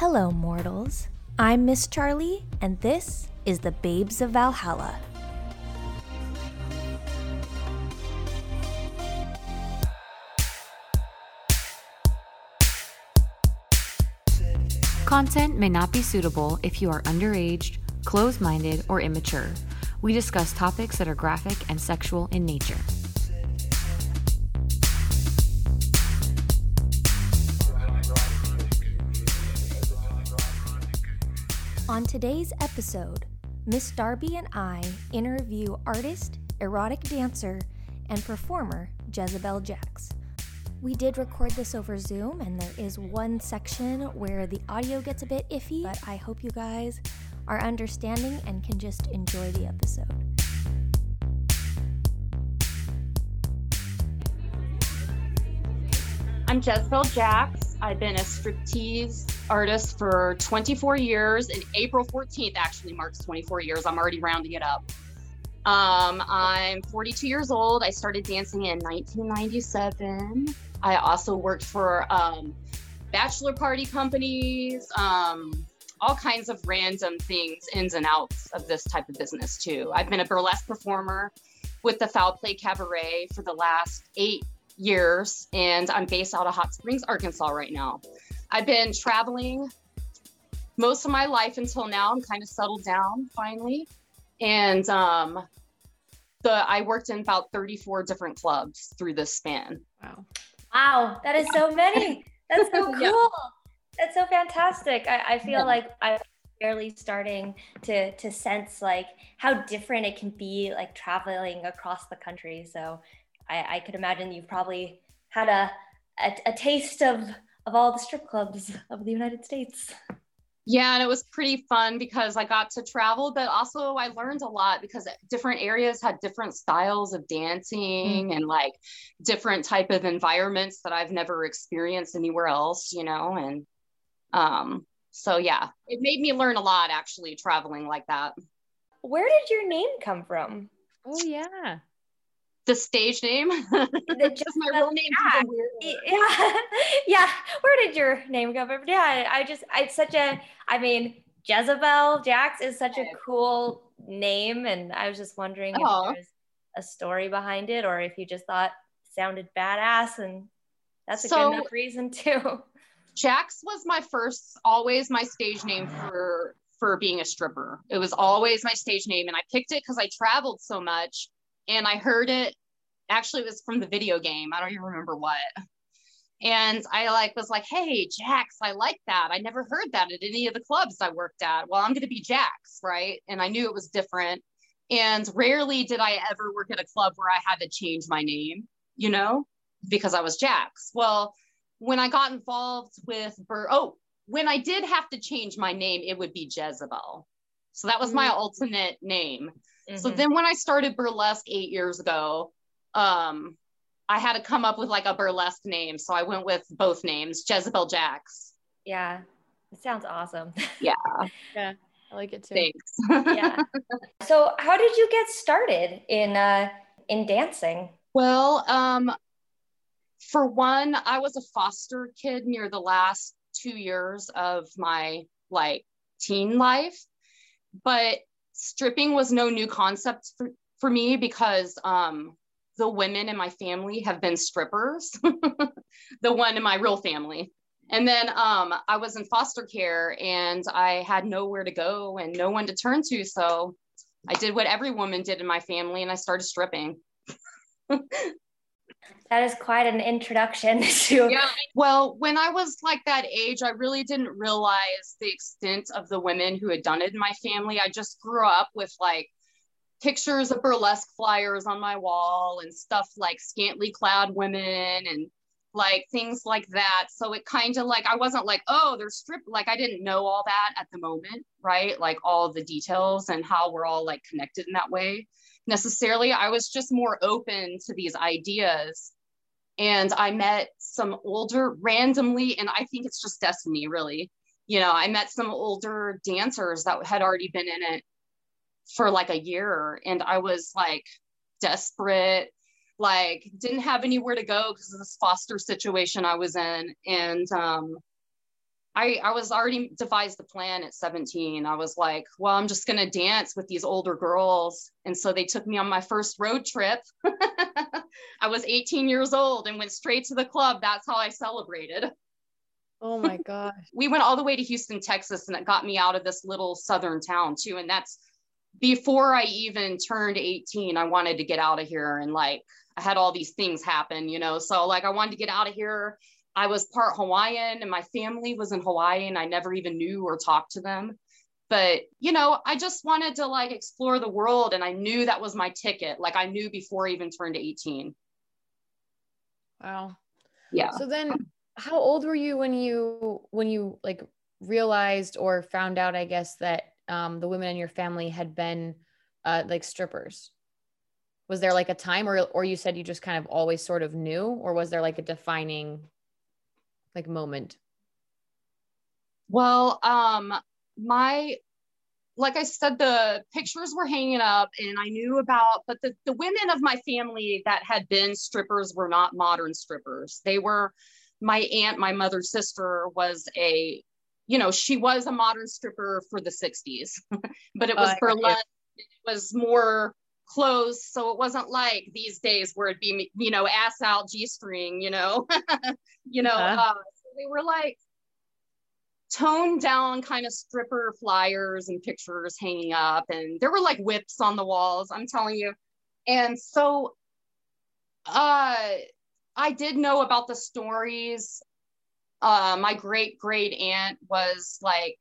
Hello, mortals. I'm Miss Charlie, and this is the Babes of Valhalla. Content may not be suitable if you are underage, closed minded, or immature. We discuss topics that are graphic and sexual in nature. On today's episode, Miss Darby and I interview artist, erotic dancer, and performer Jezebel Jax. We did record this over Zoom, and there is one section where the audio gets a bit iffy, but I hope you guys are understanding and can just enjoy the episode. I'm Jezebel Jax. I've been a striptease artist for 24 years, and April 14th actually marks 24 years. I'm already rounding it up. Um, I'm 42 years old. I started dancing in 1997. I also worked for um, bachelor party companies, um, all kinds of random things, ins and outs of this type of business too. I've been a burlesque performer with the Foul Play Cabaret for the last eight years, and I'm based out of Hot Springs, Arkansas right now. I've been traveling most of my life until now. I'm kind of settled down finally, and um, the I worked in about 34 different clubs through this span. Wow. Wow, that is so many. That's so cool. Yeah. That's so fantastic. I, I feel Yeah. like I'm barely starting to to sense like how different it can be like traveling across the country. So I, I could imagine you've probably had a, a a taste of of all the strip clubs of the United States. Yeah, and it was pretty fun because I got to travel, but also I learned a lot because different areas had different styles of dancing and like different type of environments that I've never experienced anywhere else, you know, and um so yeah, it made me learn a lot actually traveling like that. Where did your name come from? Oh, yeah. The stage name, because my real even weirder. yeah yeah where did your name go? from yeah i just it's such a i mean jezebel jax is such a cool name and i was just wondering Aw. if oh. there's a story behind it or if you just thought it sounded badass and that's a So- good enough reason too Jax was my first, always my stage name for for being a stripper. It was always my stage name, and I picked it because I traveled so much, and I heard it. Actually, it was from the video game. I don't even remember what. And I like was like, "Hey, Jax, I like that. I never heard that at any of the clubs I worked at. Well, I'm going to be Jax, right?" And I knew it was different. And rarely did I ever work at a club where I had to change my name, you know, because I was Jax. Well, when I got involved with Bur oh, when I did have to change my name, it would be Jezebel. So that was my Mhm. alternate name. So Mhm. then when I started burlesque eight years ago, um, I had to come up with like a burlesque name. So I went with both names, Jezebel Jax. yeah it sounds awesome Yeah. Yeah, I like it too. Thanks. yeah so how did you get started in uh in dancing Well, um, for one, I was a foster kid near the last two years of my like teen life, but stripping was no new concept for, for me because um, the women in my family have been strippers, the one in my real family. And then um, I was in foster care and I had nowhere to go and no one to turn to. So I did what every woman did in my family and I started stripping. that is quite an introduction to yeah. Well when i was like that age i really didn't realize the extent of the women who had done it in my family. I just grew up with like pictures of burlesque flyers on my wall and stuff like scantily clad women and like things like that. So it kind of like i wasn't like oh they're stripped like i didn't know all that at the moment right? Like all the details and how we're all like connected in that way necessarily. I was just more open to these ideas. And I met some older randomly, and I think it's just destiny, really. You know, I met some older dancers that had already been in it for like a year, and I was like desperate, like didn't have anywhere to go because of this foster situation I was in, and um, I, I was already devised the plan at 17. I was like, well, I'm just going to dance with these older girls. And so they took me on my first road trip. I was 18 years old and went straight to the club. That's how I celebrated. Oh my gosh. we went all the way to Houston, Texas, and it got me out of this little southern town too. And that's before I even turned 18. I wanted to get out of here and like I had all these things happen, you know. So like I wanted to get out of here I was part Hawaiian and my family was in Hawaii and I never even knew or talked to them. But, you know, I just wanted to like explore the world and I knew that was my ticket. Like I knew before I even turned 18. Wow. Yeah. So then how old were you when you when you like realized or found out, I guess, that um, the women in your family had been uh, like strippers? Was there like a time or or you said you just kind of always sort of knew, or was there like a defining like moment? Well, um, my like I said, the pictures were hanging up and I knew about, but the, the women of my family that had been strippers were not modern strippers. They were my aunt, my mother's sister was a, you know, she was a modern stripper for the 60s, but it was oh, burlesque. It was more clothes. So it wasn't like these days where it'd be, you know, ass out G string, you know, you know, uh-huh. uh, so they were like toned down kind of stripper flyers and pictures hanging up. And there were like whips on the walls, I'm telling you. And so uh, I did know about the stories. Uh, my great great aunt was like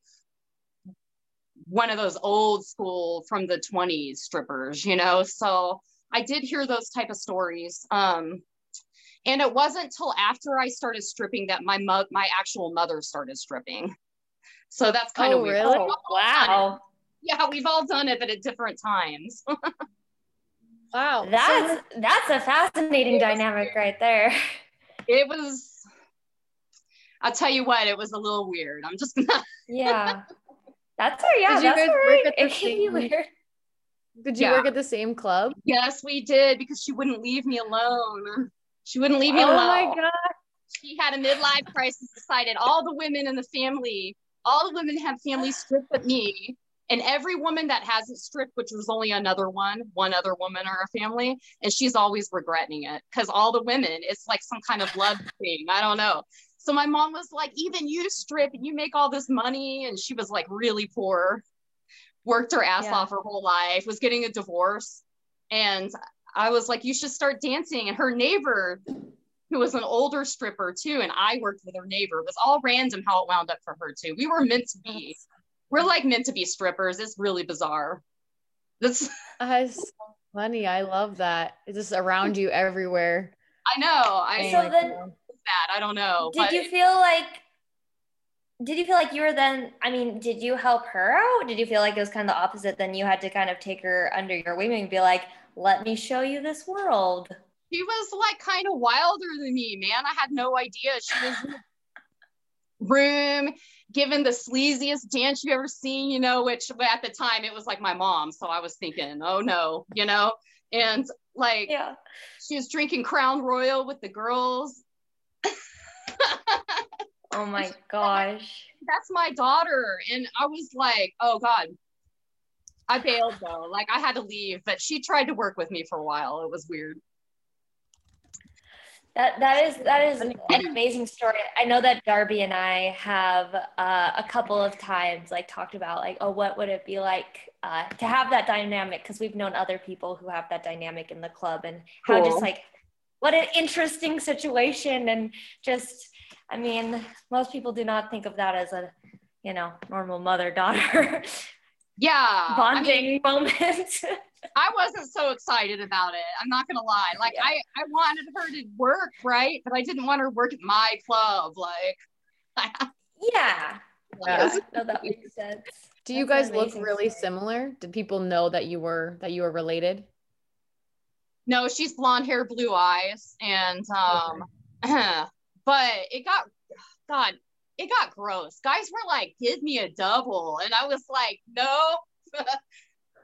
one of those old school from the 20s strippers, you know? So I did hear those type of stories. Um, and it wasn't till after I started stripping that my mo- my actual mother started stripping. So that's kind oh, of weird. Really? Wow. Yeah, we've all done it, but at different times. wow. That's that's a fascinating dynamic right there. It was I'll tell you what, it was a little weird. I'm just gonna Yeah. That's her, yeah. Did you guys work at the same, weird. Did you yeah. work at the same club? Yes, we did because she wouldn't leave me alone. She wouldn't leave me oh alone. Oh my god. She had a midlife crisis, decided all the women in the family, all the women have families stripped but me. And every woman that hasn't stripped, which was only another one, one other woman or a family, and she's always regretting it because all the women, it's like some kind of love thing. I don't know. So my mom was like, even you strip and you make all this money. And she was like really poor, worked her ass yeah. off her whole life, was getting a divorce. And I was like, you should start dancing. And her neighbor, who was an older stripper too, and I worked with her neighbor, it was all random how it wound up for her too. We were meant to be, we're like meant to be strippers. It's really bizarre. That's, That's so funny. I love that. It's just around you everywhere. I know. I so then that. I don't know. Did you feel like did you feel like you were then i mean did you help her out? Did you feel like it was kind of the opposite then you had to kind of take her under your wing and be like let me show you this world. She was like kind of wilder than me man. I had no idea. She was in the room given the sleaziest dance you've ever seen you know which at the time it was like my mom. So i was thinking oh no you know? And like yeah. she was drinking crown royal with the girls oh my gosh. That's my daughter. And I was like, oh God. I bailed though. Like I had to leave, but she tried to work with me for a while. It was weird. That that is that is an amazing story. I know that Darby and I have uh, a couple of times like talked about like oh what would it be like uh, to have that dynamic because we've known other people who have that dynamic in the club and how cool. just like what an interesting situation and just i mean most people do not think of that as a you know normal mother daughter yeah bonding I mean, moment. I wasn't so excited about it i'm not gonna lie like yeah. i i wanted her to work right but i didn't want her to work at my club like yeah. Yeah. No that makes sense. Do you That's guys look really story. similar? Did people know that you were that you were related no, she's blonde hair, blue eyes, and um, okay. but it got God, it got gross. Guys were like, "Give me a double," and I was like, "No."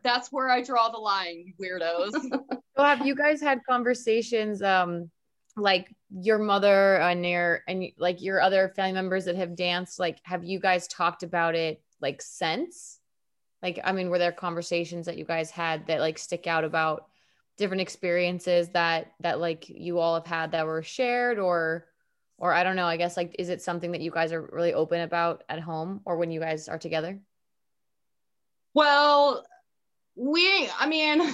That's where I draw the line, weirdos. so have you guys had conversations um like your mother and your and like your other family members that have danced like have you guys talked about it like since like i mean were there conversations that you guys had that like stick out about different experiences that that like you all have had that were shared or or i don't know i guess like is it something that you guys are really open about at home or when you guys are together well we i mean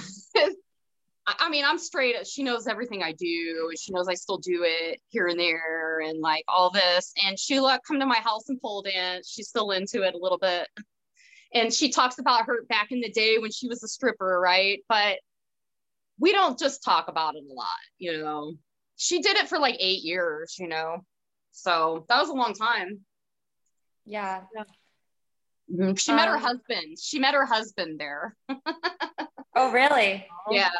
I mean, I'm straight. She knows everything I do. She knows I still do it here and there and like all this. And she let come to my house and pole dance. She's still into it a little bit. And she talks about her back in the day when she was a stripper, right? But we don't just talk about it a lot, you know. She did it for like eight years, you know. So that was a long time. Yeah. Mm-hmm. She met her um, husband. She met her husband there. oh, really? Yeah.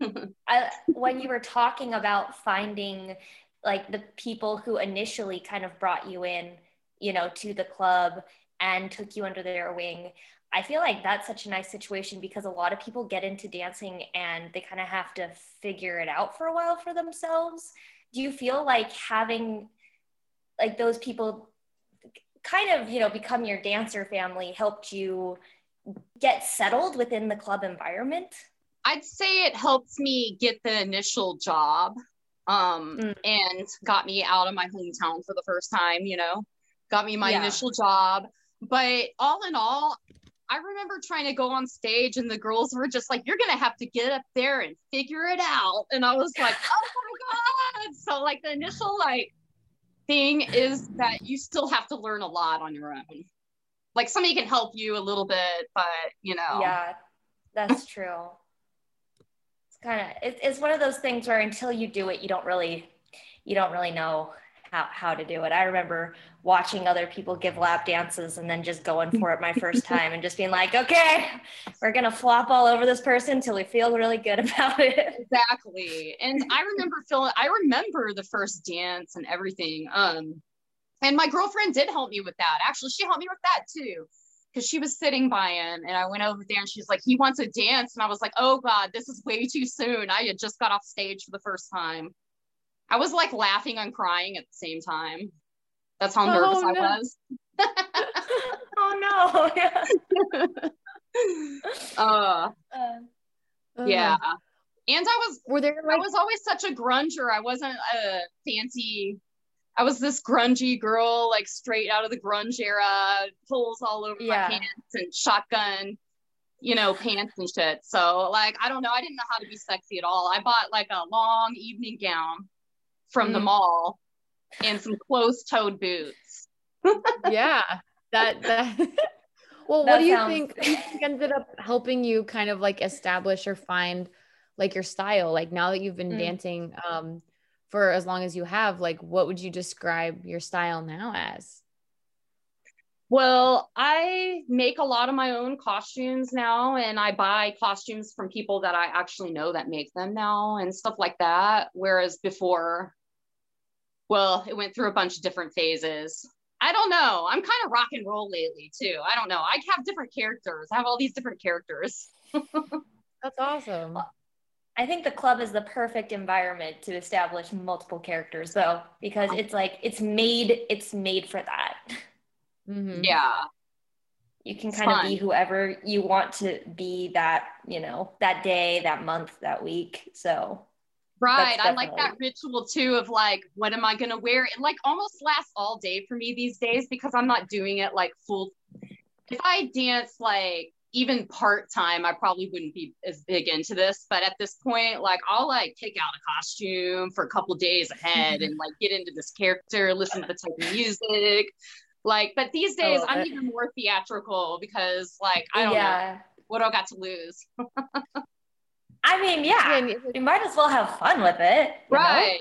I, when you were talking about finding like the people who initially kind of brought you in, you know, to the club and took you under their wing, I feel like that's such a nice situation because a lot of people get into dancing and they kind of have to figure it out for a while for themselves. Do you feel like having like those people kind of, you know, become your dancer family helped you get settled within the club environment? I'd say it helped me get the initial job um, mm. and got me out of my hometown for the first time, you know, got me my yeah. initial job. But all in all, I remember trying to go on stage and the girls were just like, you're going to have to get up there and figure it out. And I was like, oh my God. So, like, the initial, like, thing is that you still have to learn a lot on your own. Like, somebody can help you a little bit, but, you know. Yeah, that's true It's kind of it, it's one of those things where until you do it you don't really you don't really know how, how to do it i remember watching other people give lap dances and then just going for it my first time and just being like okay we're gonna flop all over this person until we feel really good about it exactly and i remember feeling i remember the first dance and everything um and my girlfriend did help me with that actually she helped me with that too because she was sitting by him and I went over there and she's like, he wants a dance. And I was like, oh God, this is way too soon. I had just got off stage for the first time. I was like laughing and crying at the same time. That's how nervous oh, no. I was. oh no. uh, uh, yeah. And I was were there like- I was always such a grunger. I wasn't a fancy I was this grungy girl, like straight out of the grunge era, pulls all over yeah. my pants and shotgun, you know, pants and shit. So like, I don't know. I didn't know how to be sexy at all. I bought like a long evening gown from mm. the mall and some closed-toed boots. yeah, that that. well, that what do you sounds... think ended up helping you kind of like establish or find like your style? Like now that you've been mm. dancing, um, for as long as you have, like what would you describe your style now as? Well, I make a lot of my own costumes now, and I buy costumes from people that I actually know that make them now and stuff like that. Whereas before, well, it went through a bunch of different phases. I don't know. I'm kind of rock and roll lately too. I don't know. I have different characters. I have all these different characters. That's awesome. I think the club is the perfect environment to establish multiple characters though, because it's like it's made it's made for that. Mm-hmm. Yeah. You can kind of be whoever you want to be that, you know, that day, that month, that week. So Right. I like that ritual too of like, what am I going to wear? It like almost lasts all day for me these days because I'm not doing it like full. If I dance like even part time, I probably wouldn't be as big into this. But at this point, like I'll like pick out a costume for a couple days ahead and like get into this character, listen to the type of music. Like, but these days I'm even more theatrical because like I don't yeah. know what I got to lose. I mean, yeah, you might as well have fun with it, right?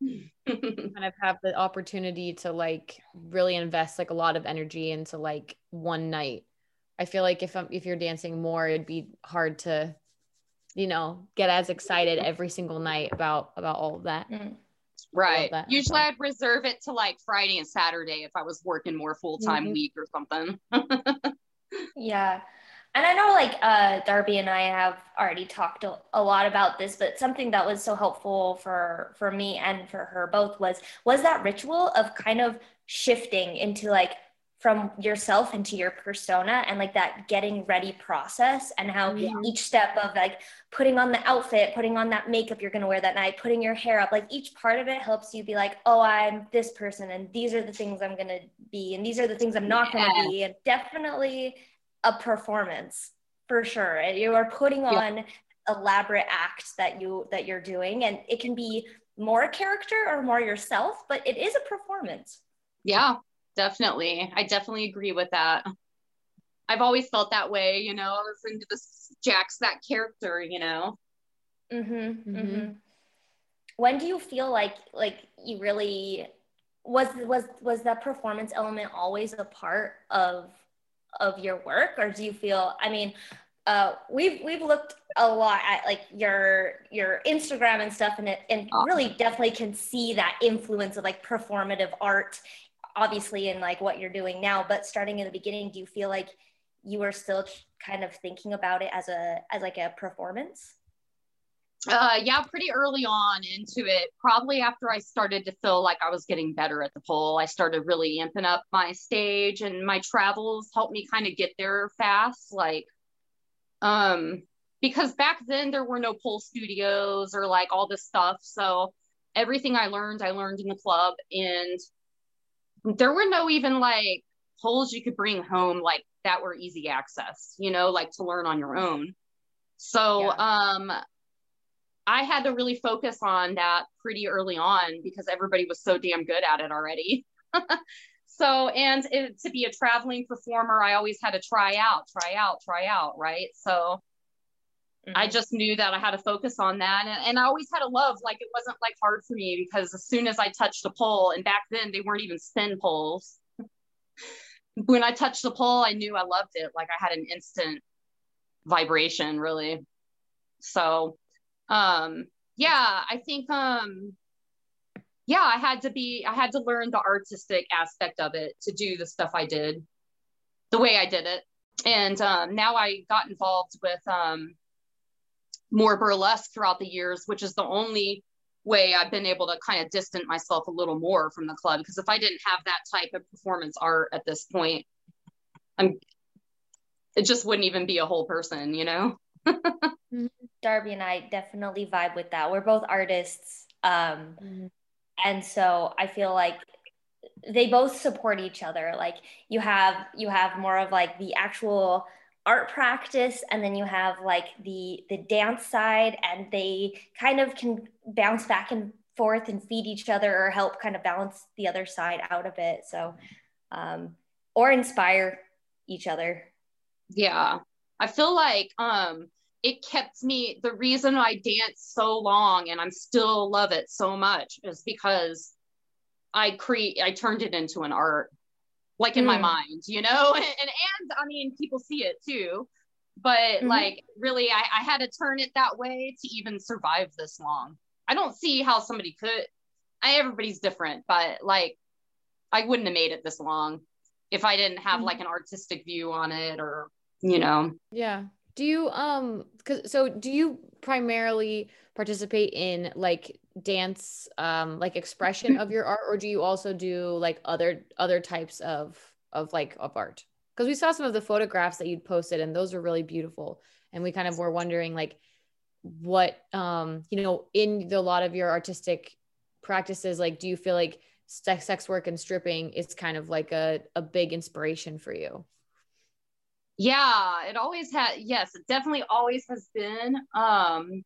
kind of have the opportunity to like really invest like a lot of energy into like one night I feel like if I'm, if you're dancing more, it'd be hard to, you know, get as excited every single night about about all of that. Mm. Right. Usually I'd reserve it to like Friday and Saturday if I was working more full time mm-hmm. week or something. yeah. and I know like uh, Darby and I have already talked a, a, lot about this, but something that was so helpful for for me and for her both was was that ritual of kind of shifting into like from yourself into your persona and like that getting ready process and how yeah. each step of like putting on the outfit putting on that makeup you're going to wear that night putting your hair up like each part of it helps you be like oh i'm this person and these are the things i'm going to be and these are the things i'm not yeah. going to be. And definitely a performance for sure. You are putting on elaborate acts that you that you're doing and it can be more character or more yourself but it is a performance. Yeah definitely. I definitely agree with that. I've always felt that way, you know. I was into this Jax that character, you know. Mm-hmm, mm-hmm. When do you feel like like you really was was was that performance element always a part of of your work, or do you feel? I mean, uh, we've we've looked a lot at like your your Instagram and stuff, and it and really definitely can see that influence of like performative art obviously in like what you're doing now but starting in the beginning do you feel like you were still kind of thinking about it as a as like a performance? Uh yeah pretty early on into it. Probably after i started to feel like i was getting better at the pole i started really amping up my stage and my travels helped me kind of get there fast like um because back then there were no pole studios or like all this stuff. So everything i learned i learned in the club and there were no even like poles you could bring home like that were easy access, you know, like to learn on your own. So yeah. um I had to really focus on that pretty early on because everybody was so damn good at it already. so and it, to be a traveling performer, I always had to try out, try out, try out, right? So Mm-hmm. I just knew that I had to focus on that. And, and I always had a love, like it wasn't like hard for me because as soon as I touched a pole, and back then they weren't even spin poles. when I touched the pole, I knew I loved it. Like I had an instant vibration, really. So, um, yeah, I think, um, yeah, I had to be, I had to learn the artistic aspect of it to do the stuff I did the way I did it. And um, now I got involved with um, more burlesque throughout the years, which is the only way I've been able to kind of distance myself a little more from the club. Because if I didn't have that type of performance art at this point, I'm it just wouldn't even be a whole person, you know? Mm-hmm. Darby and I definitely vibe with that. We're both artists. Um, mm-hmm. and so I feel like they both support each other. Like you have you have more of like the actual art practice and then you have like the the dance side and they kind of can bounce back and forth and feed each other or help kind of balance the other side out a bit. So um or inspire each other. Yeah. I feel like um it kept me the reason i danced so long and i'm still love it so much is because i create i turned it into an art like in mm. my hmm. mind, you know? And, and, and I mean, people see it too, but mm-hmm. like really, I, I had to turn it that way to even survive this long. I don't see how somebody could. I, everybody's different, but like I wouldn't have made it this long if I didn't have mm-hmm. like an artistic view on it or, you know. Yeah. Do you um cuz so do you primarily participate in like dance um like expression of your art or do you also do like other other types of of like of art? Because we saw some of the photographs that you'd posted and those were really beautiful. And we kind of were wondering like what um you know in the, a lot of your artistic practices like do you feel like sex, sex work and stripping is kind of like a, a big inspiration for you? Yeah it always had yes it definitely always has been um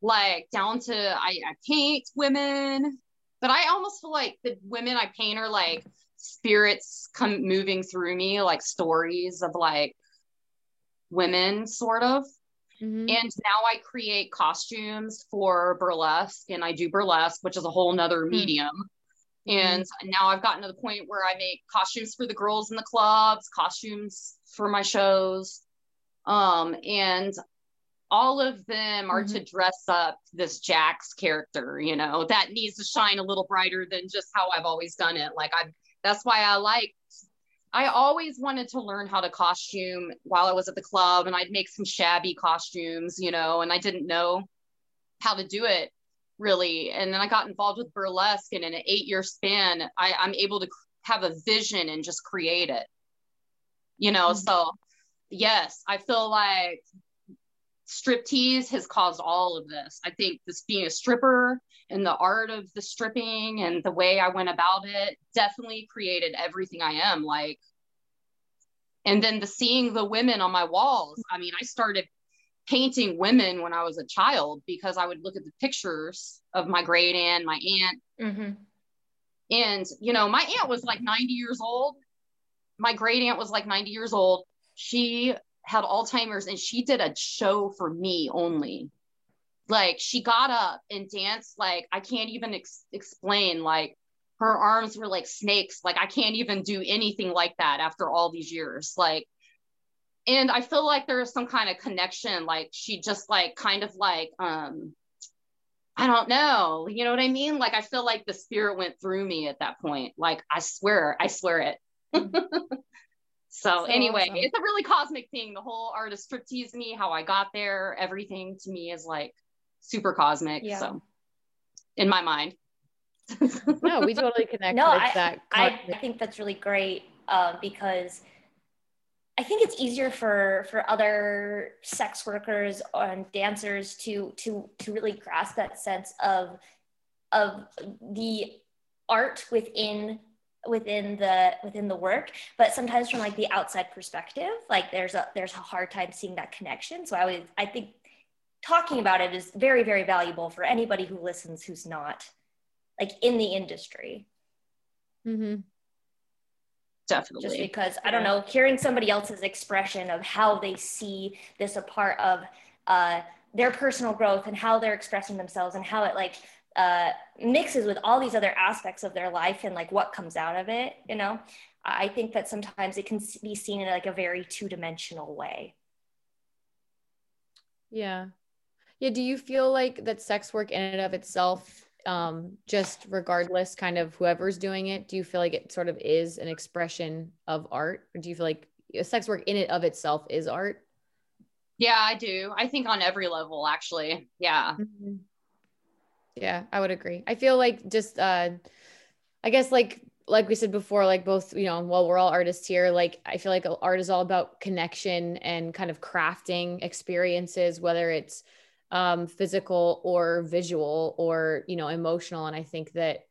like down to I, I paint women, but I almost feel like the women I paint are like spirits come moving through me, like stories of like women, sort of. Mm-hmm. And now I create costumes for burlesque and I do burlesque, which is a whole nother mm-hmm. medium. And now I've gotten to the point where I make costumes for the girls in the clubs, costumes for my shows. Um, and all of them are mm-hmm. to dress up this Jax character, you know, that needs to shine a little brighter than just how I've always done it. Like I that's why I like I always wanted to learn how to costume while I was at the club and I'd make some shabby costumes, you know, and I didn't know how to do it really. And then I got involved with burlesque and in an eight year span, I, I'm able to have a vision and just create it, you know? Mm-hmm. So yes, I feel like striptease has caused all of this. I think this being a stripper and the art of the stripping and the way I went about it definitely created everything I am like. And then the seeing the women on my walls. I mean, I started painting women when I was a child because I would look at the pictures of my great aunt, my aunt. Mm-hmm. And, you know, my aunt was like 90 years old. My great aunt was like 90 years old. She had Alzheimer's and she did a show for me only. Like she got up and danced like I can't even ex- explain like her arms were like snakes like I can't even do anything like that after all these years like and I feel like there's some kind of connection like she just like kind of like um I don't know you know what I mean like I feel like the spirit went through me at that point like I swear I swear it So, so anyway, awesome. it's a really cosmic thing. The whole art of striptease me, how I got there, everything to me is like super cosmic. Yeah. So in my mind. no, we totally connect no, I, I, I, think that's really great um, because I think it's easier for for other sex workers and dancers to to to really grasp that sense of of the art within within the within the work but sometimes from like the outside perspective like there's a there's a hard time seeing that connection. So i would i think talking about it is very very valuable for anybody who listens who's not like in the industry. Mm-hmm. definitely. Just because i don't know hearing somebody else's expression of how they see this a part of uh, their personal growth and how they're expressing themselves and how it like uh, mixes with all these other aspects of their life and like what comes out of it you know? I think that sometimes it can be seen in like a very two-dimensional way. Yeah. Yeah do you feel like that sex work in and of itself um just regardless kind of whoever's doing it do you feel like it sort of is an expression of art? Or do you feel like sex work in it of itself is art? Yeah i do. I think on every level actually. Yeah. Mm-hmm. Yeah, I would agree. I feel like just uh I guess like like we said before, like both, you know, while we're all artists here. Like I feel like art is all about connection and kind of crafting experiences, whether it's um physical or visual or, you know, emotional. And I think that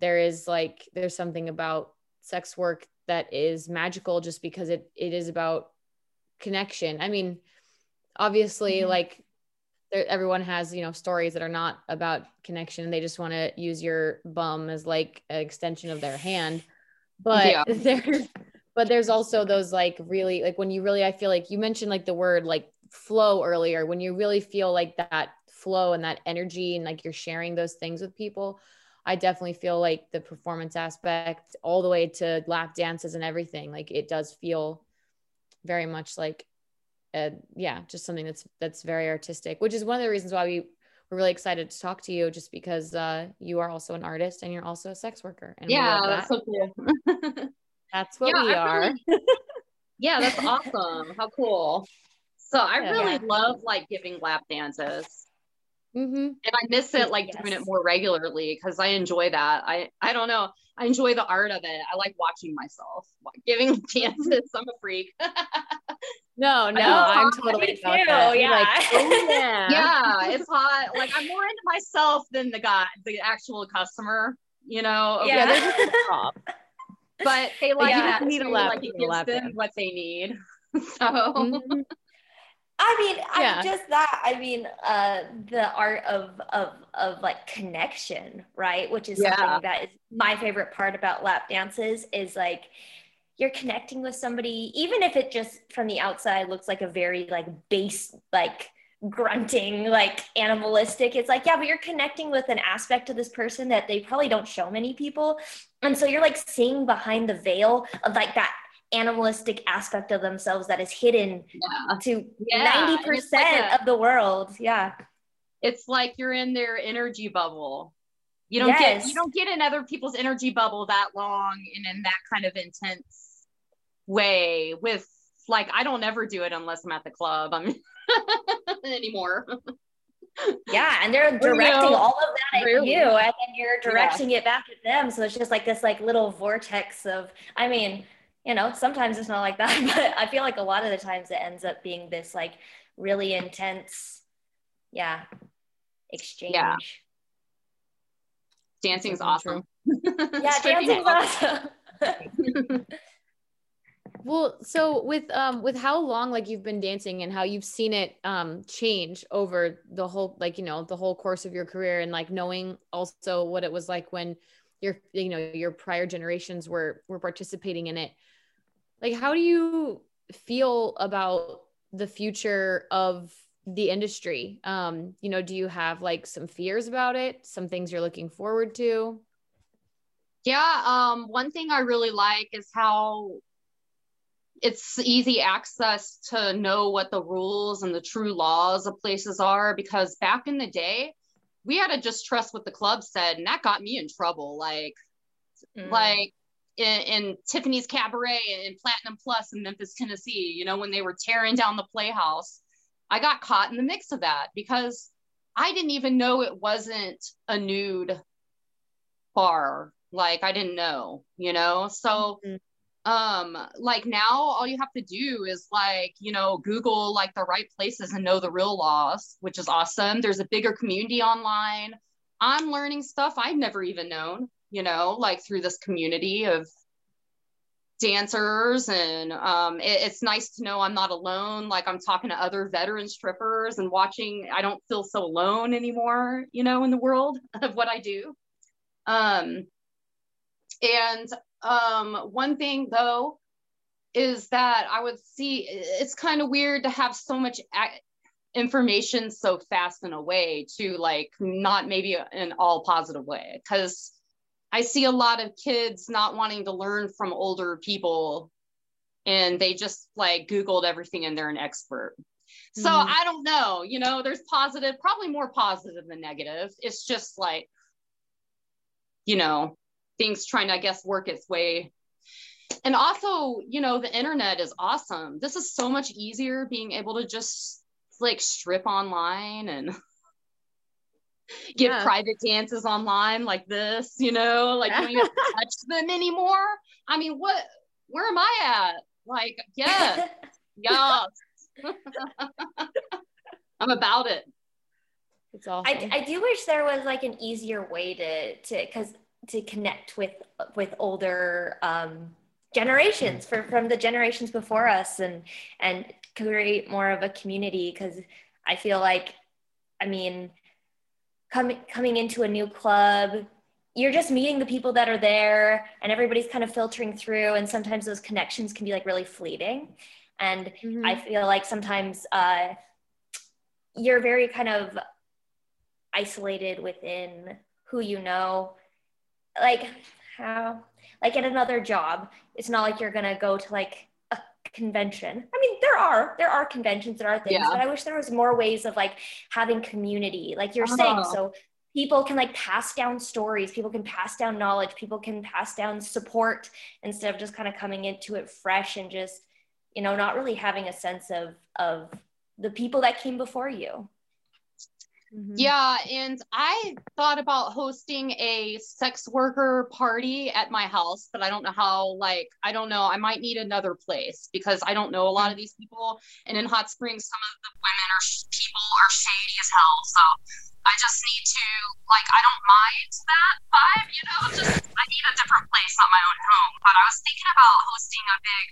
there is like there's something about sex work that is magical just because it it is about connection. I mean, obviously mm-hmm. like everyone has you know stories that are not about connection. They just want to use your bum as like an extension of their hand. But yeah. there's but there's also those like really like when you really i feel like you mentioned like the word like flow earlier. When you really feel like that flow and that energy and like you're sharing those things with people i definitely feel like the performance aspect all the way to lap dances and everything like it does feel very much like uh, yeah, just something that's that's very artistic, which is one of the reasons why we were really excited to talk to you, just because uh, you are also an artist and you're also a sex worker. And yeah, that. that's so cool. that's what yeah, we are. Really, yeah, that's awesome. How cool. So I yeah. really love like giving lap dances. Mm-hmm. And I miss it like yes. doing it more regularly because I enjoy that. I I don't know. I enjoy the art of it. I like watching myself like, giving dances. I'm a freak. No, no, I'm totally too. Yeah. Like, oh, yeah, yeah, it's hot. Like I'm more into myself than the guy, the actual customer. You know, yeah. yeah but they like yeah, that. Need a lap, like it gives them what they need. so. Mm-hmm. I mean, yeah. I just that. I mean, uh, the art of of of like connection, right? Which is yeah. something that is my favorite part about lap dances is like you're connecting with somebody, even if it just from the outside looks like a very like base like grunting like animalistic it's like yeah but you're connecting with an aspect of this person that they probably don't show many people and so you're like seeing behind the veil of like that animalistic aspect of themselves that is hidden yeah. to yeah. 90% like a, of the world. Yeah. It's like you're in their energy bubble. You don't yes. get you don't get in other people's energy bubble that long and in that kind of intense way with like I don't ever do it unless I'm at the club. I'm anymore. yeah, and they're directing all of that at really? you, and then you're directing yeah. it back at them. So it's just like this like little vortex of. I mean, you know, sometimes it's not like that, but I feel like a lot of the times it ends up being this like really intense, yeah, exchange. Yeah. Dancing's awesome. yeah, dancing's awesome. Well, so with um with how long like you've been dancing and how you've seen it um change over the whole like you know the whole course of your career and like knowing also what it was like when your you know your prior generations were were participating in it. Like how do you feel about the future of the industry? Um, you know, do you have like some fears about it, some things you're looking forward to? Yeah, um, one thing I really like is how it's easy access to know what the rules and the true laws of places are because back in the day, we had to just trust what the club said, and that got me in trouble. Like, mm. like in, in, Tiffany's Cabaret and Platinum Plus in Memphis, Tennessee, you know, when they were tearing down the Playhouse, I got caught in the mix of that because I didn't even know it wasn't a nude bar. Like I didn't know, you know. So mm-hmm. Um like now all you have to do is like, you know, Google like the right places and know the real laws, which is awesome. There's a bigger community online. I'm learning stuff I've never even known, you know, like through this community of dancers and um, it, it's nice to know i'm not alone like i'm talking to other veteran strippers and watching i don't feel so alone anymore you know in the world of what i do um, and um, one thing though is that i would see it's kind of weird to have so much information so fast in a way to like not maybe an all positive way because I see a lot of kids not wanting to learn from older people and they just like Googled everything and they're an expert. So mm-hmm. I don't know, you know, there's positive, probably more positive than negative. It's just like, you know, things trying to, I guess, work its way. And also, you know, the internet is awesome. This is so much easier being able to just like strip online and give yeah. private dances online like this, you know, like you don't even touch them anymore. I mean, what, where am I at? Like, yes, yes. I'm about it. It's awesome. I, I do wish there was like an easier way to, to, cause to connect with, with older, um, generations for, from the generations before us and, and create more of a community. Cause I feel like, I mean, coming coming into a new club you're just meeting the people that are there and everybody's kind of filtering through and sometimes those connections can be like really fleeting and mm-hmm. i feel like sometimes uh, you're very kind of isolated within who you know like how like at another job it's not like you're gonna go to like a convention. I mean, there are there are conventions, there are things, yeah. but I wish there was more ways of like having community, like you're saying. Oh. So people can like pass down stories, people can pass down knowledge, people can pass down support instead of just kind of coming into it fresh and just, you know, not really having a sense of of the people that came before you. Mm-hmm. Yeah, and I thought about hosting a sex worker party at my house, but I don't know how, like, I don't know. I might need another place because I don't know a lot of these people. And in Hot Springs, some of the women or people are shady as hell. So I just need to, like, I don't mind that vibe, you know, just I need a different place, not my own home. But I was thinking about hosting a big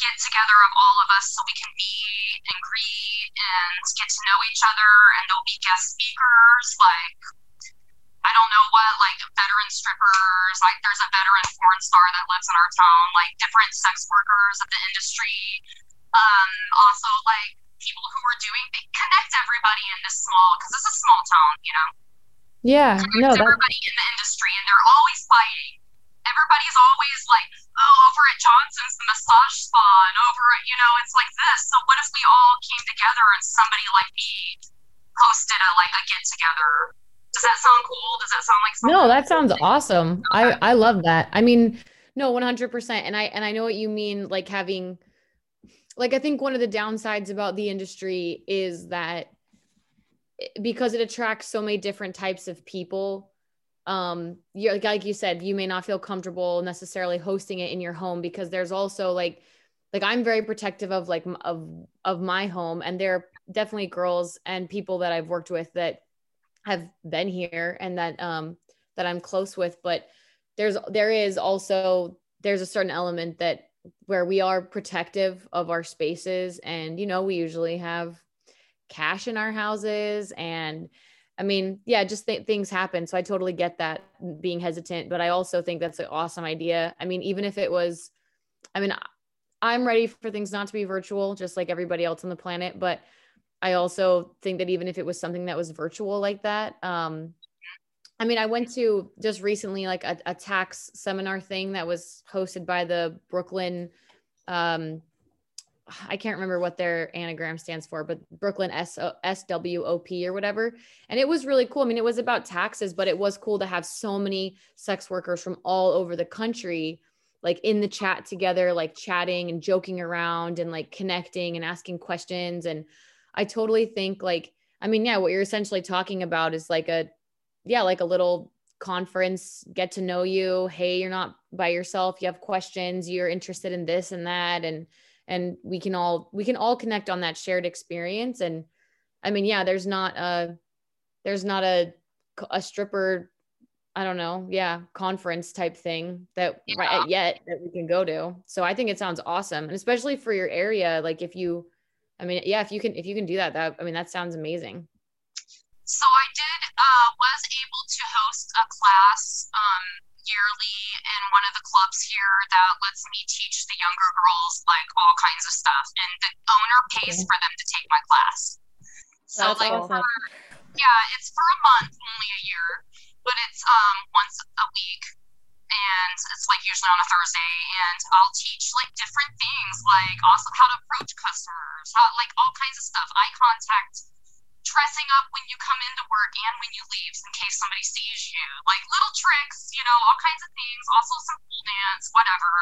get together of all of us so we can meet and greet and get to know each other and there'll be guest speakers like I don't know what like veteran strippers like there's a veteran porn star that lives in our town like different sex workers of the industry. Um also like people who are doing they connect everybody in this small because it's a small town you know? Yeah connect no everybody in the industry and they're always fighting. Everybody's always like oh, over at Johnson's, the massage spa, and over at, you know, it's like this. So what if we all came together and somebody like me hosted a like a get together? Does that sound cool? Does that sound like something? No, that sounds awesome. I I love that. I mean, no 100% and i and i know what you mean like having like i think one of the downsides about the industry is that eh, because it attracts so many different types of people um you like you said you may not feel comfortable necessarily hosting it in your home because there's also like like i'm very protective of like of of my home. And there are definitely girls and people that i've worked with that have been here and that um that i'm close with. But there's there is also there's a certain element that where we are protective of our spaces. And you know we usually have cash in our houses and i mean yeah just th- things happen so i totally get that being hesitant but i also think that's an awesome idea i mean even if it was i mean i'm ready for things not to be virtual just like everybody else on the planet but i also think that even if it was something that was virtual like that um I mean, I went to just recently like a, a tax seminar thing that was hosted by the Brooklyn. Um, I can't remember what their anagram stands for, but Brooklyn S SWOP or whatever. And it was really cool. I mean, it was about taxes, but it was cool to have so many sex workers from all over the country, like in the chat together, like chatting and joking around and like connecting and asking questions. And I totally think like, I mean, yeah, what you're essentially talking about is like a yeah, like a little conference, get to know you. Hey, you're not by yourself. You have questions. You're interested in this and that, and and we can all we can all connect on that shared experience. And I mean, yeah, there's not a there's not a a stripper I don't know, yeah, conference type thing that yeah. right yet that we can go to. So I think it sounds awesome, and especially for your area. Like if you, I mean, yeah, if you can if you can do that, that I mean that sounds amazing. So I did uh, was able to host a class um, yearly in one of the clubs here that lets me teach the younger girls like all kinds of stuff, and the owner pays for them to take my class. So That's like, awesome. for, yeah, it's for a month, only a year, but it's um once a week, and it's like usually on a Thursday, and I'll teach like different things, like also how to approach customers, how, like all kinds of stuff, eye contact dressing up when you come into work and when you leave in case somebody sees you. Like little tricks, you know, all kinds of things. Also some pole dance, whatever,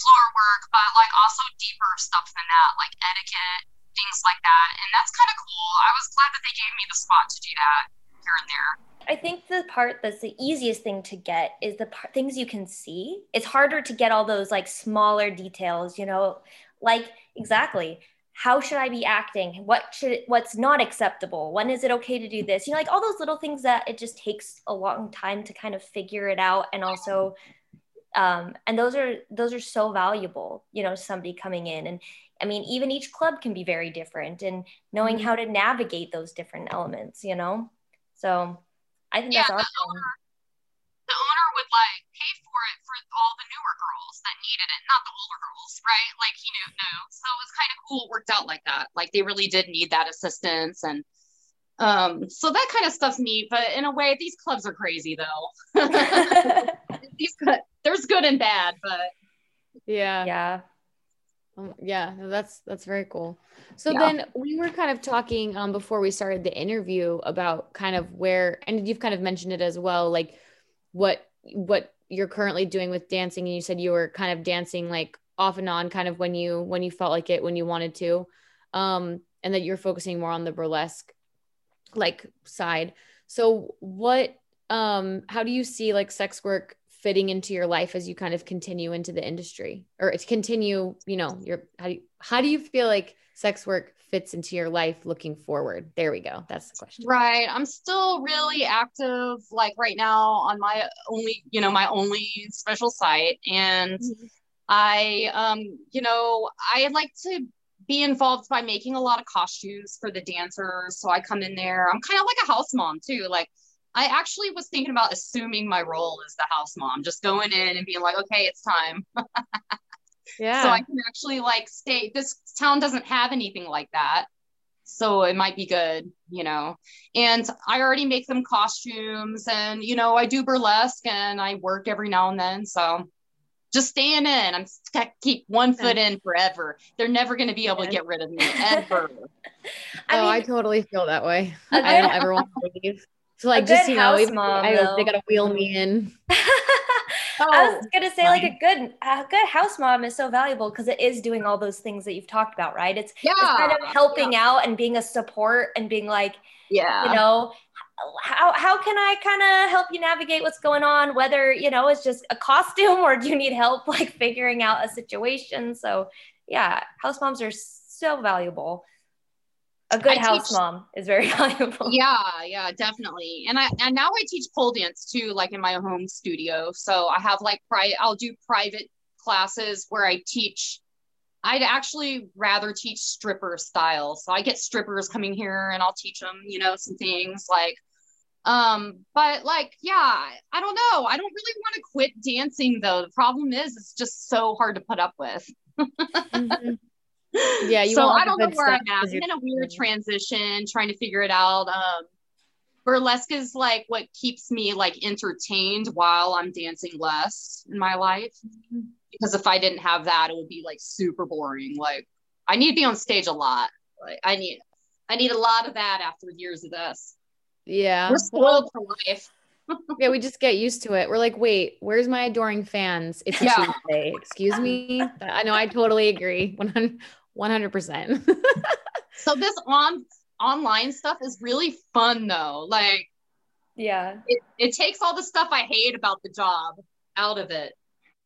floor work, but like also deeper stuff than that, like etiquette, things like that. And that's kind of cool. I was glad that they gave me the spot to do that here and there. I think the part that's the easiest thing to get is the part, things you can see. It's harder to get all those like smaller details, you know, like exactly how should I be acting? What should what's not acceptable? When is it okay to do this? You know, like all those little things that it just takes a long time to kind of figure it out, and also, um, and those are those are so valuable. You know, somebody coming in, and I mean, even each club can be very different, and knowing mm-hmm. how to navigate those different elements. You know, so I think yeah, that's awesome the owner would like for it for all the newer girls that needed it, not the older girls, right? Like he knew, no. So it was kind of cool. It worked out like that. Like they really did need that assistance, and um, so that kind of stuff's neat. But in a way, these clubs are crazy, though. these there's good and bad, but yeah, yeah. Um, yeah, that's that's very cool. So yeah. then we were kind of talking um, before we started the interview about kind of where, and you've kind of mentioned it as well, like what what you're currently doing with dancing and you said you were kind of dancing like off and on kind of when you when you felt like it when you wanted to um and that you're focusing more on the burlesque like side. So what um how do you see like sex work fitting into your life as you kind of continue into the industry or continue you know your how do you, how do you feel like sex work fits into your life looking forward? There we go. That's the question. Right. I'm still really active, like right now on my only, you know, my only special site. And mm-hmm. I, um, you know, I like to be involved by making a lot of costumes for the dancers. So I come in there. I'm kind of like a house mom too. Like I actually was thinking about assuming my role as the house mom, just going in and being like, okay, it's time. Yeah. So I can actually like stay. This town doesn't have anything like that. So it might be good, you know. And I already make them costumes and, you know, I do burlesque and I work every now and then. So just staying in. I'm keep one foot in forever. They're never going to be able to get rid of me ever. I oh, mean, I totally feel that way. I don't ever want to leave. So like just you know, even, mom, I, they gotta wheel me in. I was oh, gonna say like a good a good house mom is so valuable because it is doing all those things that you've talked about, right? It's, yeah, it's kind of helping yeah. out and being a support and being like, yeah, you know, how, how can I kind of help you navigate what's going on? Whether, you know, it's just a costume or do you need help like figuring out a situation? So, yeah, house moms are so valuable. A good I house teach, mom is very valuable. Yeah, yeah, definitely. And I and now I teach pole dance too, like in my home studio. So I have like pri- I'll do private classes where I teach I'd actually rather teach stripper style. So I get strippers coming here and I'll teach them, you know, some things like um, but like, yeah, I don't know. I don't really want to quit dancing though. The problem is it's just so hard to put up with. mm-hmm. Yeah, so I don't know where I'm at. I'm in a weird transition, trying to figure it out. Um, burlesque is like what keeps me like entertained while I'm dancing less in my life. Mm-hmm. Because if I didn't have that, it would be like super boring. Like I need to be on stage a lot. Like I need I need a lot of that after years of this. Yeah. We're spoiled for life. yeah, we just get used to it. We're like, wait, where's my adoring fans? It's a yeah. Tuesday. Excuse me. I know I totally agree. 100 percent So this on online stuff is really fun though. Like yeah. It, it takes all the stuff I hate about the job out of it.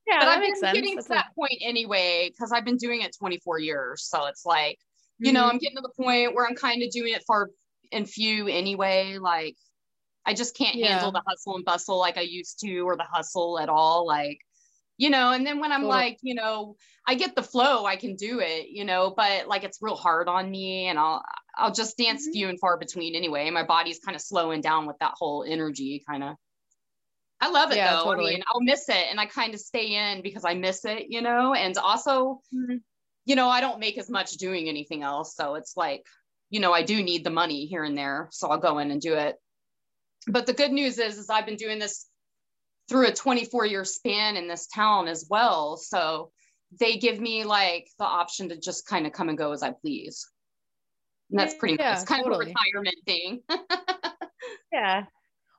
Yeah, but that I've makes been sense. getting That's to that point anyway because I've been doing it 24 years. So it's like, you mm-hmm. know, I'm getting to the point where I'm kind of doing it for and few anyway. Like I just can't yeah. handle the hustle and bustle like I used to or the hustle at all. Like, you know, and then when I'm like, you know, I get the flow, I can do it, you know, but like it's real hard on me and I'll I'll just dance mm-hmm. few and far between anyway. My body's kind of slowing down with that whole energy kind of. I love it yeah, though. Totally. I mean, I'll miss it and I kind of stay in because I miss it, you know, and also, mm-hmm. you know, I don't make as much doing anything else. So it's like you know, I do need the money here and there. So I'll go in and do it. But the good news is, is I've been doing this through a 24 year span in this town as well. So they give me like the option to just kind of come and go as I please. And that's pretty yeah, nice. Kind totally. of a retirement thing. yeah.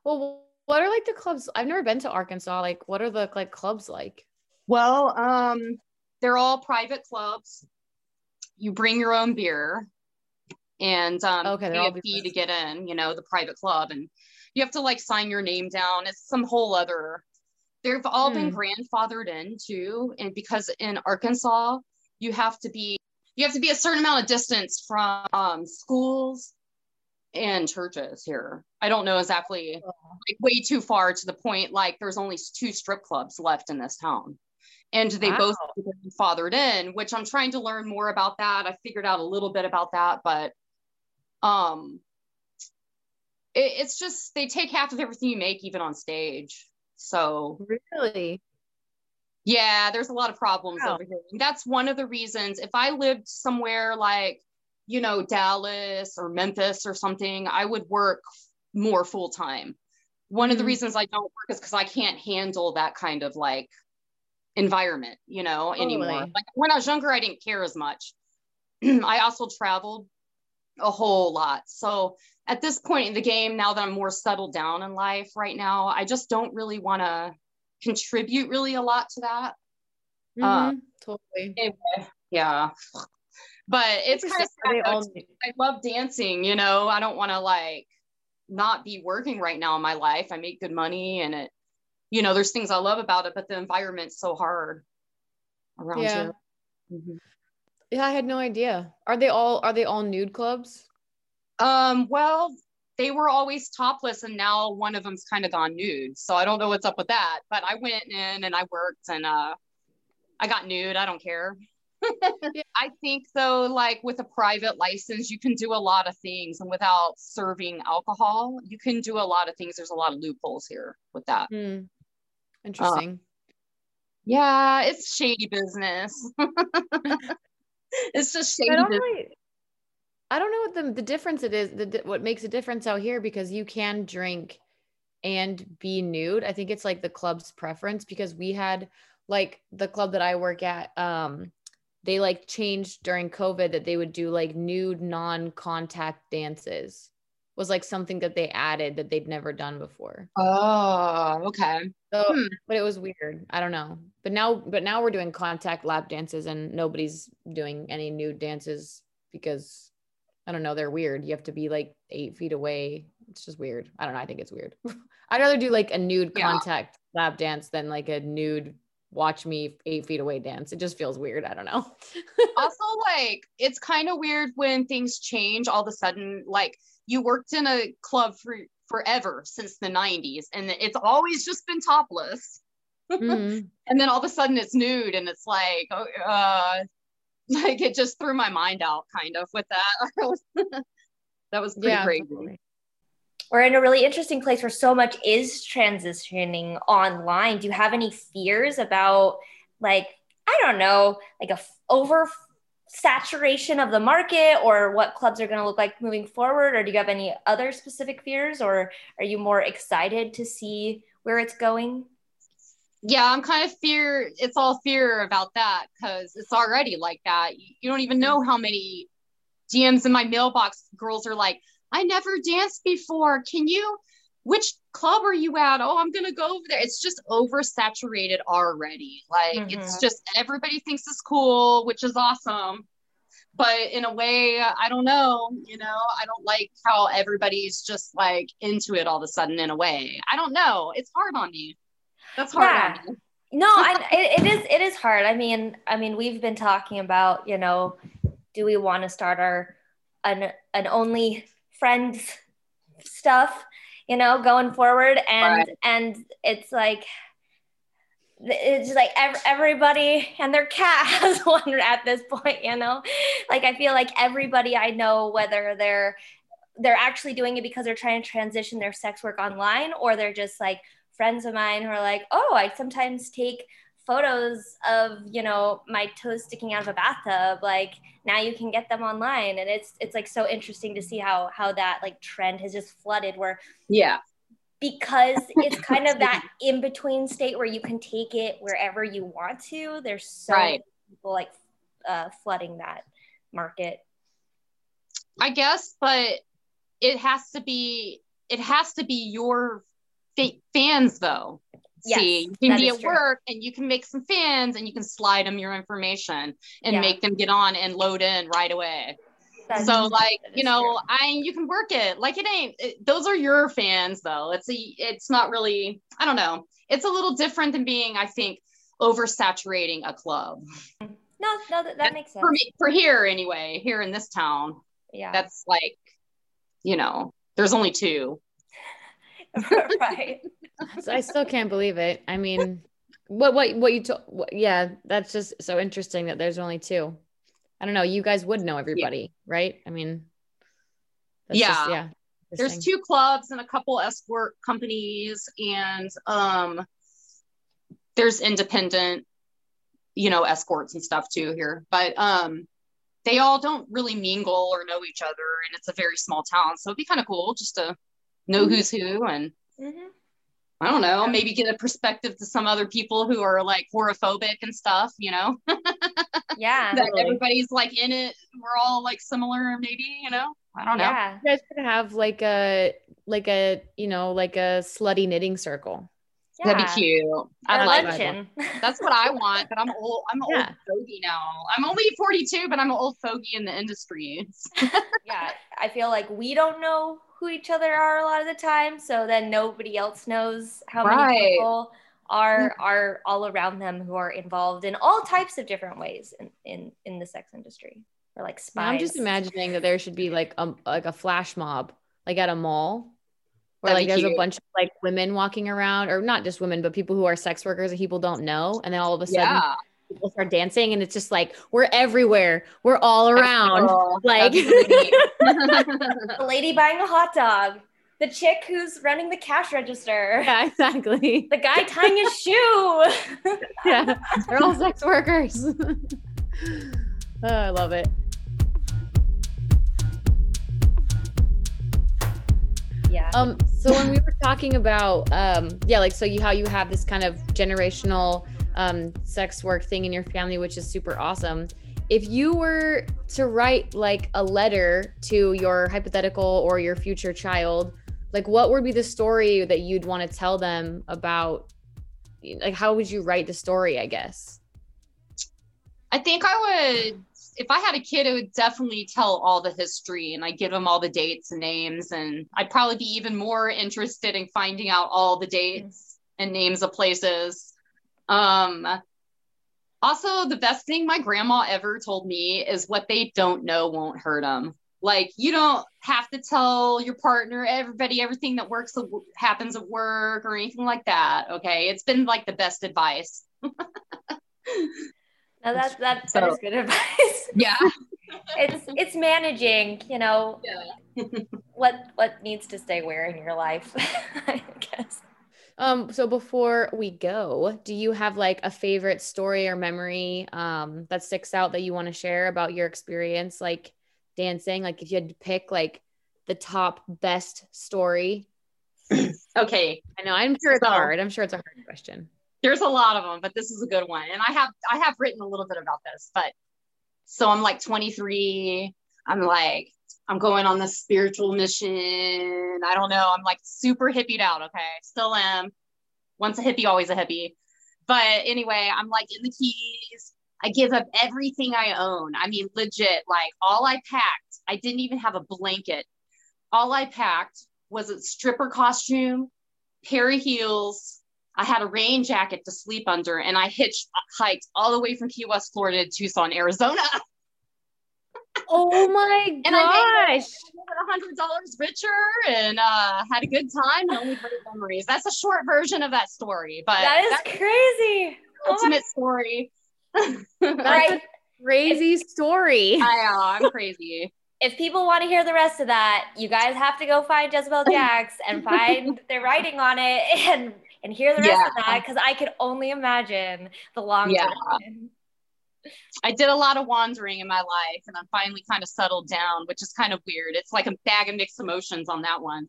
Well, what are like the clubs? I've never been to Arkansas. Like, what are the like clubs like? Well, um, they're all private clubs. You bring your own beer and um, okay, pay a fee to get in, you know, the private club, and you have to like sign your name down. It's some whole other. They've all hmm. been grandfathered in too, and because in Arkansas you have to be you have to be a certain amount of distance from um, schools and churches here. I don't know exactly, oh. like way too far to the point like there's only two strip clubs left in this town. And they wow. both fathered in, which I'm trying to learn more about that. I figured out a little bit about that, but um it, it's just they take half of everything you make even on stage so really yeah there's a lot of problems wow. over here that's one of the reasons if i lived somewhere like you know dallas or memphis or something i would work more full time one mm-hmm. of the mm-hmm. reasons i don't work is because i can't handle that kind of like environment you know totally. anymore like when i was younger i didn't care as much i also traveled a whole lot. So at this point in the game, now that I'm more settled down in life right now, I just don't really want to contribute really a lot to that. Mm-hmm, um, totally. Anyway, yeah. But it's kind of all- I love dancing, you know. I don't want to like not be working right now in my life. I make good money and it, you know, there's things I love about it, but the environment's so hard around yeah. here. Mm-hmm. Yeah, I had no idea. Are they all are they all nude clubs? Um, well, they were always topless and now one of them's kind of gone nude. So I don't know what's up with that. But I went in and I worked and uh I got nude. I don't care. yeah. I think though, like with a private license, you can do a lot of things, and without serving alcohol, you can do a lot of things. There's a lot of loopholes here with that. Hmm. Interesting. Uh, yeah, it's shady business. it's just shady. I don't, really, I don't know what the, the difference it is, the, what makes a difference out here because you can drink and be nude. I think it's like the club's preference because we had like the club that I work at, um, they like changed during COVID that they would do like nude non-contact dances. was like something that they added that they'd never done before. Oh, okay. So, Hmm. but it was weird. I don't know. But now, but now we're doing contact lap dances, and nobody's doing any nude dances because I don't know. They're weird. You have to be like eight feet away. It's just weird. I don't know. I think it's weird. I'd rather do like a nude Yeah. contact lap dance than like a nude watch me eight feet away dance. It just feels weird. I don't know. also like it's kind of weird when things change all of a sudden like you worked in a club for forever since the 90s and it's always just been topless Mhm. and then all of a sudden it's nude and it's like oh, uh like it just threw my mind out kind of with that that was pretty Yeah. crazy we're in a really interesting place where so much is transitioning online. Do you have any fears about like I don't know, like a f- over saturation of the market or what clubs are going to look like moving forward or do you have any other specific fears or are you more excited to see where it's going? Yeah i'm kind of fear it's all fear about that because it's already like that. You, don't even know how many dms in my mailbox girls are like i never danced before. Can you which club are you at? Oh i'm gonna go over there. It's just oversaturated already. Like it's Mhm. just everybody thinks it's cool which is awesome. But in a way i don't know you know? I don't like how everybody's just like into it all of a sudden in a way. I don't know. It's hard on me that's hard Yeah. No, I, it, it is it is hard. I mean, I mean, we've been talking about, you know, do we want to start our an an only friends stuff, you know, going forward, and Right. and it's like it's just like ev- everybody and their cat has one at this point, you know. Like I feel like everybody I know, whether they're they're actually doing it because they're trying to transition their sex work online, or they're just like friends of mine who are like, oh, I sometimes take photos of you know my toes sticking out of a bathtub like now you can get them online. And it's it's like so interesting to see how how that like trend has just flooded where yeah. because it's kind of that in between state where you can take it wherever you want to there's so Right. many people like uh, flooding that market. I guess, but it has to be it has to be your fa- fans though. Yes, See, you can be at true. work and you can make some fans and you can slide them your information and Yeah. make them get on and load in right away. That's- so like, you know, true. I you can work it. Like it ain't it, those are your fans though. It's a it's not really I don't know. It's a little different than being I think oversaturating a club. no no that, that makes sense For me for here anyway, here in this town. yeah That's like you know, there's only two. right So I still can't believe it. I mean, what what what you told? Yeah, that's just so interesting that there's only two. I don't know. You guys would know everybody, right? I mean, that's Yeah. just- yeah. there's two clubs and a couple escort companies and um there's independent you know escorts and stuff too here but um they all don't really mingle or know each other and it's a very small town so it'd be kind of cool just to know who's who and Mhm. i don't know maybe get a perspective to some other people who are like whorephobic and stuff you know yeah that Totally. everybody's like in it we're all like similar maybe you know i don't know yeah You guys could have like a like a you know like a slutty knitting circle. that'd be cute i'd like that. That's what I want, but I'm old. I'm an Yeah. old fogey now. I'm only 42, but I'm an old fogey in the industry. yeah, I feel like we don't know who each other are a lot of the time, so then nobody else knows how many people are mm. are all around them who are involved in all types of different ways in in, in the sex industry or like spies. I'm just imagining that there should be like a like a flash mob, like at a mall, where That'd like there's a bunch of like women walking around, or not just women, but people who are sex workers and people don't know, and then all of a sudden Yeah. People start dancing, and it's just like we're everywhere, we're all around. Oh, Like- that'd be neat. the lady buying a hot dog, the chick who's running the cash register, Yeah, exactly. the guy tying his shoe. yeah, they're all sex workers. oh, I love it. yeah. Um, so when we were talking about, um, yeah, like so you how you have this kind of generational um, sex work thing in your family, which is super awesome. if you were to write like a letter to your hypothetical or your future child, like what would be the story that you'd want to tell them about like how would you write the story, I guess? I think I would if I had a kid, I would definitely tell all the history and I give them all the dates and names. And I'd probably be even more interested in finding out all the dates and names of places. Um, also, the best thing my grandma ever told me is what they don't know won't hurt them. Like, you don't have to tell your partner, everybody, everything that works happens at work or anything like that. Okay. It's been like the best advice. Now that that, so, that is good advice. Yeah. it's it's managing, you know, yeah. what what needs to stay where in your life, I guess. Um, so before we go, do you have like a favorite story or memory um that sticks out that you want to share about your experience like dancing? Like if you had to pick like the top best story. okay. I know, I'm sure it's so, hard. I'm sure it's a hard question there's a lot of them, but this is a good one. And I have I have written a little bit about this, but so I'm like 23. I'm like I'm going on this spiritual mission. I don't know. I'm like super hippied out. Okay, still am. Once a hippie, always a hippie. But anyway, I'm like in the keys. I give up everything I own. I mean, legit, like all I packed, I didn't even have a blanket. All I packed was a stripper costume, pair of heels, I had a rain jacket to sleep under, and I hitched uh, hiked all the way from Key West, Florida to Tucson, Arizona. oh my and gosh! I made a hundred dollars richer and uh, had a good time and only great memories. That's a short version of that story, but that is crazy. Ultimate oh story. That's a crazy story. I know. I'm crazy if people want to hear the rest of that, you guys have to go find Jezebel Jax and find their writing on it and and hear the rest yeah. of that because I could only imagine the long yeah. I did a lot of wandering in my life and I'm finally kind of settled down, which is kind of weird. It's like a bag of mixed emotions on that one.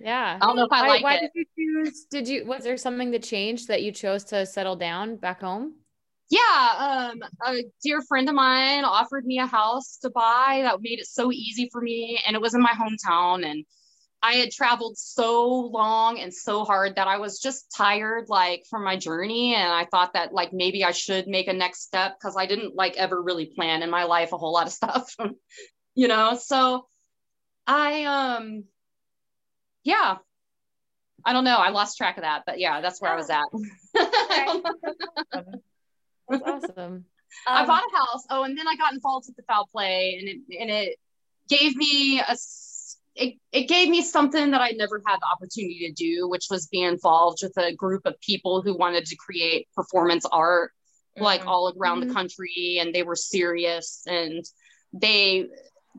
Yeah. I don't know if I why, like why it. did you choose did you was there something that changed that you chose to settle down back home? Yeah, um, a dear friend of mine offered me a house to buy that made it so easy for me and it was in my hometown and I had traveled so long and so hard that I was just tired, like from my journey. And I thought that like maybe I should make a next step because I didn't like ever really plan in my life a whole lot of stuff, you know? So I, um, yeah, I don't know. I lost track of that, but yeah, that's where I was at. that's awesome. I um, bought a house. Oh, and then I got involved with the foul play and it, and it gave me a it, it gave me something that I never had the opportunity to do, which was be involved with a group of people who wanted to create performance art mm-hmm. like all around mm-hmm. the country and they were serious and they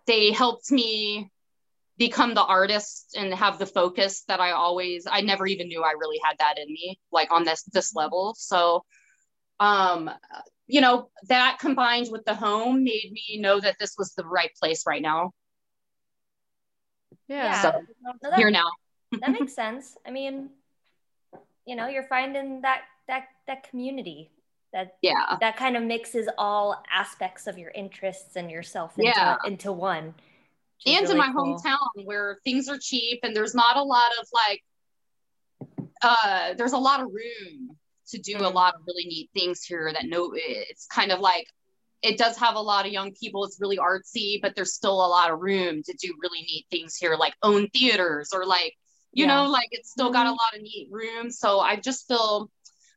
they helped me become the artist and have the focus that I always I never even knew I really had that in me like on this this mm-hmm. level so um you know that combined with the home made me know that this was the right place right now yeah. So no, that, here now. that makes sense. I mean, you know, you're finding that that that community that yeah that kind of mixes all aspects of your interests and yourself into, yeah. into one. And really in my cool. hometown where things are cheap and there's not a lot of like uh there's a lot of room to do mm-hmm. a lot of really neat things here that no it's kind of like it does have a lot of young people. It's really artsy, but there's still a lot of room to do really neat things here, like own theaters or like, you yeah. know, like it's still got a mm-hmm. lot of neat room. So I just feel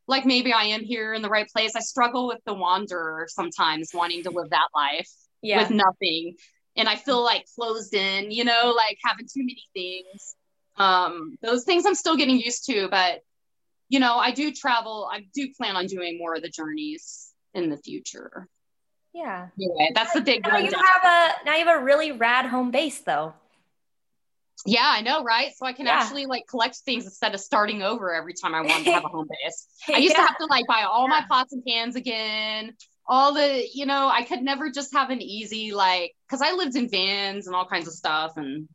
like maybe I am here in the right place. I struggle with the wanderer sometimes wanting to live that life yeah. with nothing. And I feel like closed in, you know, like having too many things. Um, those things I'm still getting used to, but you know, I do travel. I do plan on doing more of the journeys in the future. Yeah. Anyway, that's the big now one. You have a now you have a really rad home base though. Yeah, I know, right? So I can yeah. actually like collect things instead of starting over every time I want to have a home base. I used yeah. to have to like buy all my pots and pans again. All the, you know, I could never just have an easy like because I lived in vans and all kinds of stuff, and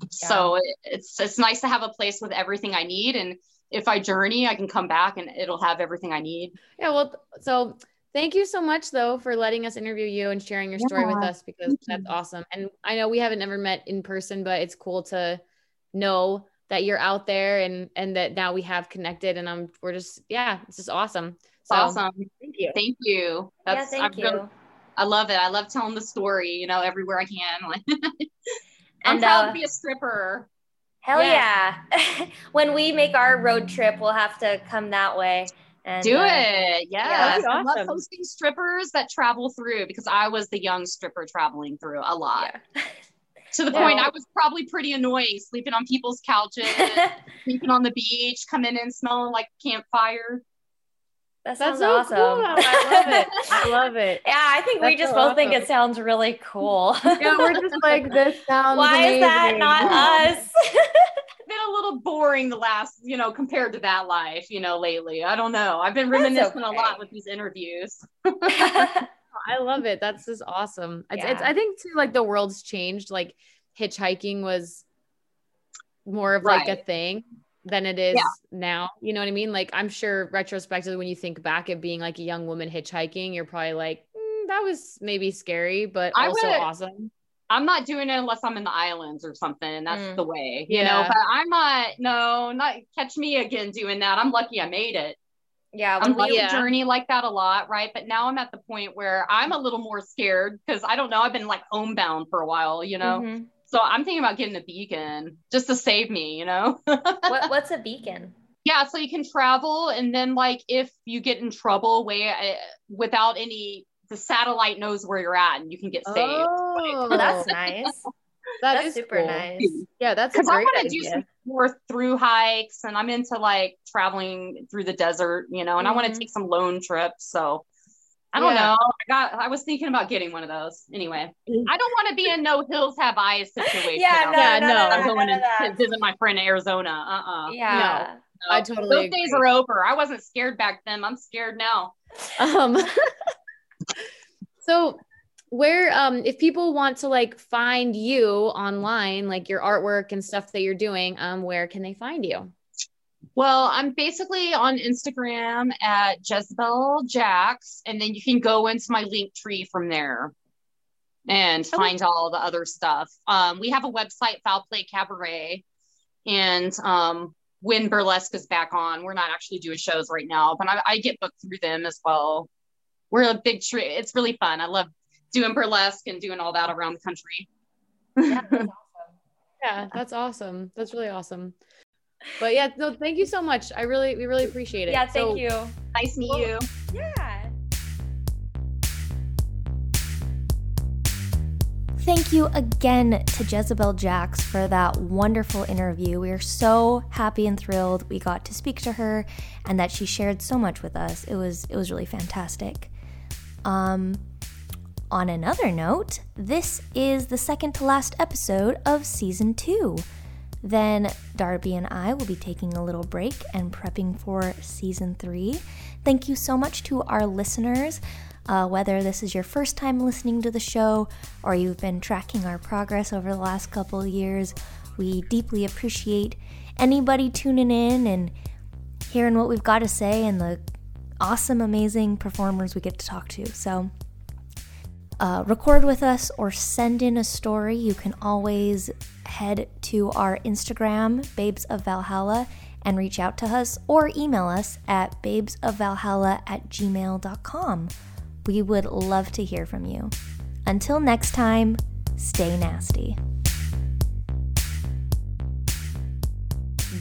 yeah. so it, it's it's nice to have a place with everything I need. And if I journey, I can come back and it'll have everything I need. Yeah, well, so Thank you so much though for letting us interview you and sharing your story with us because that's awesome. And I know we haven't never met in person, but it's cool to know that you're out there and and that now we have connected and I'm we're just yeah, it's just awesome. So awesome. thank you. Thank you. yeah, thank I you. really- I love it. I love telling the story, you know, everywhere I can. Like, I'm And, proud uh, to be a stripper. Hell Yeah. yeah. when we make our road trip, we'll have to come that way. And Do uh, it. Yes. that'd be I love awesome. hosting strippers that travel through because I was the young stripper traveling through a lot. Yeah. To the Yeah. point I was probably pretty annoying, sleeping on people's couches, sleeping on the beach, coming in smelling like campfire. That That's sounds so awesome. cool. I love it. I love it. Yeah, I think we just so both think it sounds really cool. Yeah, we're just like this sounds Why is that amazing. not us? Been a little boring the last, you know, compared to that life, you know, lately. I don't know. I've been That's reminiscing a lot with these interviews. I love it. That's just awesome. It's, it's Yeah. I think too like the world's changed. Like hitchhiking was more of like a thing than it is Yeah. now. You know what I mean? Like I'm sure retrospectively when you think back at being like a young woman hitchhiking, you're probably like, "Mm, that was maybe scary, but I also would- awesome. I'm not doing it unless I'm in the islands or something. And That's Mm. the way, you know. But I'm not. No, not catch me again doing that. I'm lucky I made it. yeah, I'm lucky yeah. journey like that a lot, right? But now I'm at the point where I'm a little more scared because I don't know. I've been like homebound for a while, you know. Mhm. So I'm thinking about getting a beacon just to save me, you know. what, what's a beacon? yeah, so you can travel, and then like if you get in trouble, way uh, without any, the satellite knows where you're at, and you can get saved. Oh, that's nice. That That's is super cool. nice. Yeah, that's because I want to do some more through hikes and I'm into like traveling through the desert, you know, and I want to take some lone trips. So I don't Yeah. know. I got I was thinking about getting one of those. Anyway, I don't want to be in no hills have eyes situation. Yeah, no. Yeah, no, no, no, I'm no, going none to visit my friend in Arizona. Uh-uh. Yeah. No. I totally Those days are over. I wasn't scared back then. I'm scared now. Um, so where um if people want to like find you online, like your artwork and stuff that you're doing, um, where can they find you? Well, I'm basically on Instagram at Jezebel Jax, and then you can go into my Linktree from there and find all the other stuff. Um, we have a website, Foul Play Cabaret, and um, when Burlesque is back on, we're not actually doing shows right now, but I, I get booked through them as well. We're a big tree. It's really fun. I love doing burlesque and doing all that around the country. Yeah, that's awesome. Yeah, that's awesome. That's really awesome. But yeah, no, thank you so much. I really, we really appreciate it. Yeah, thank So- you. Nice to meet Well- you. Yeah. Thank you again to Jezebel Jax for that wonderful interview. We are so happy and thrilled we got to speak to her and that she shared so much with us. It was it was really fantastic. Um on another note, this is the second to last episode of season 2. Then Darby and I will be taking a little break and prepping for season 3. Thank you so much to our listeners. Uh, whether this is your first time listening to the show or you've been tracking our progress over the last couple years, we deeply appreciate anybody tuning in and hearing what we've got to say and the awesome, amazing performers we get to talk to. So, uh, record with us or send in a story, you can always head to our Instagram, Babes of Valhalla, and reach out to us or email us at babesofvalhalla at gmail.com. We would love to hear from you. Until next time, stay nasty.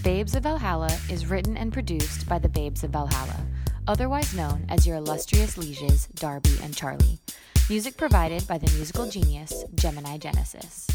Babes of Valhalla is written and produced by the Babes of Valhalla, otherwise known as your illustrious lieges Darby and Charlie. Music provided by the musical genius Gemini Genesis.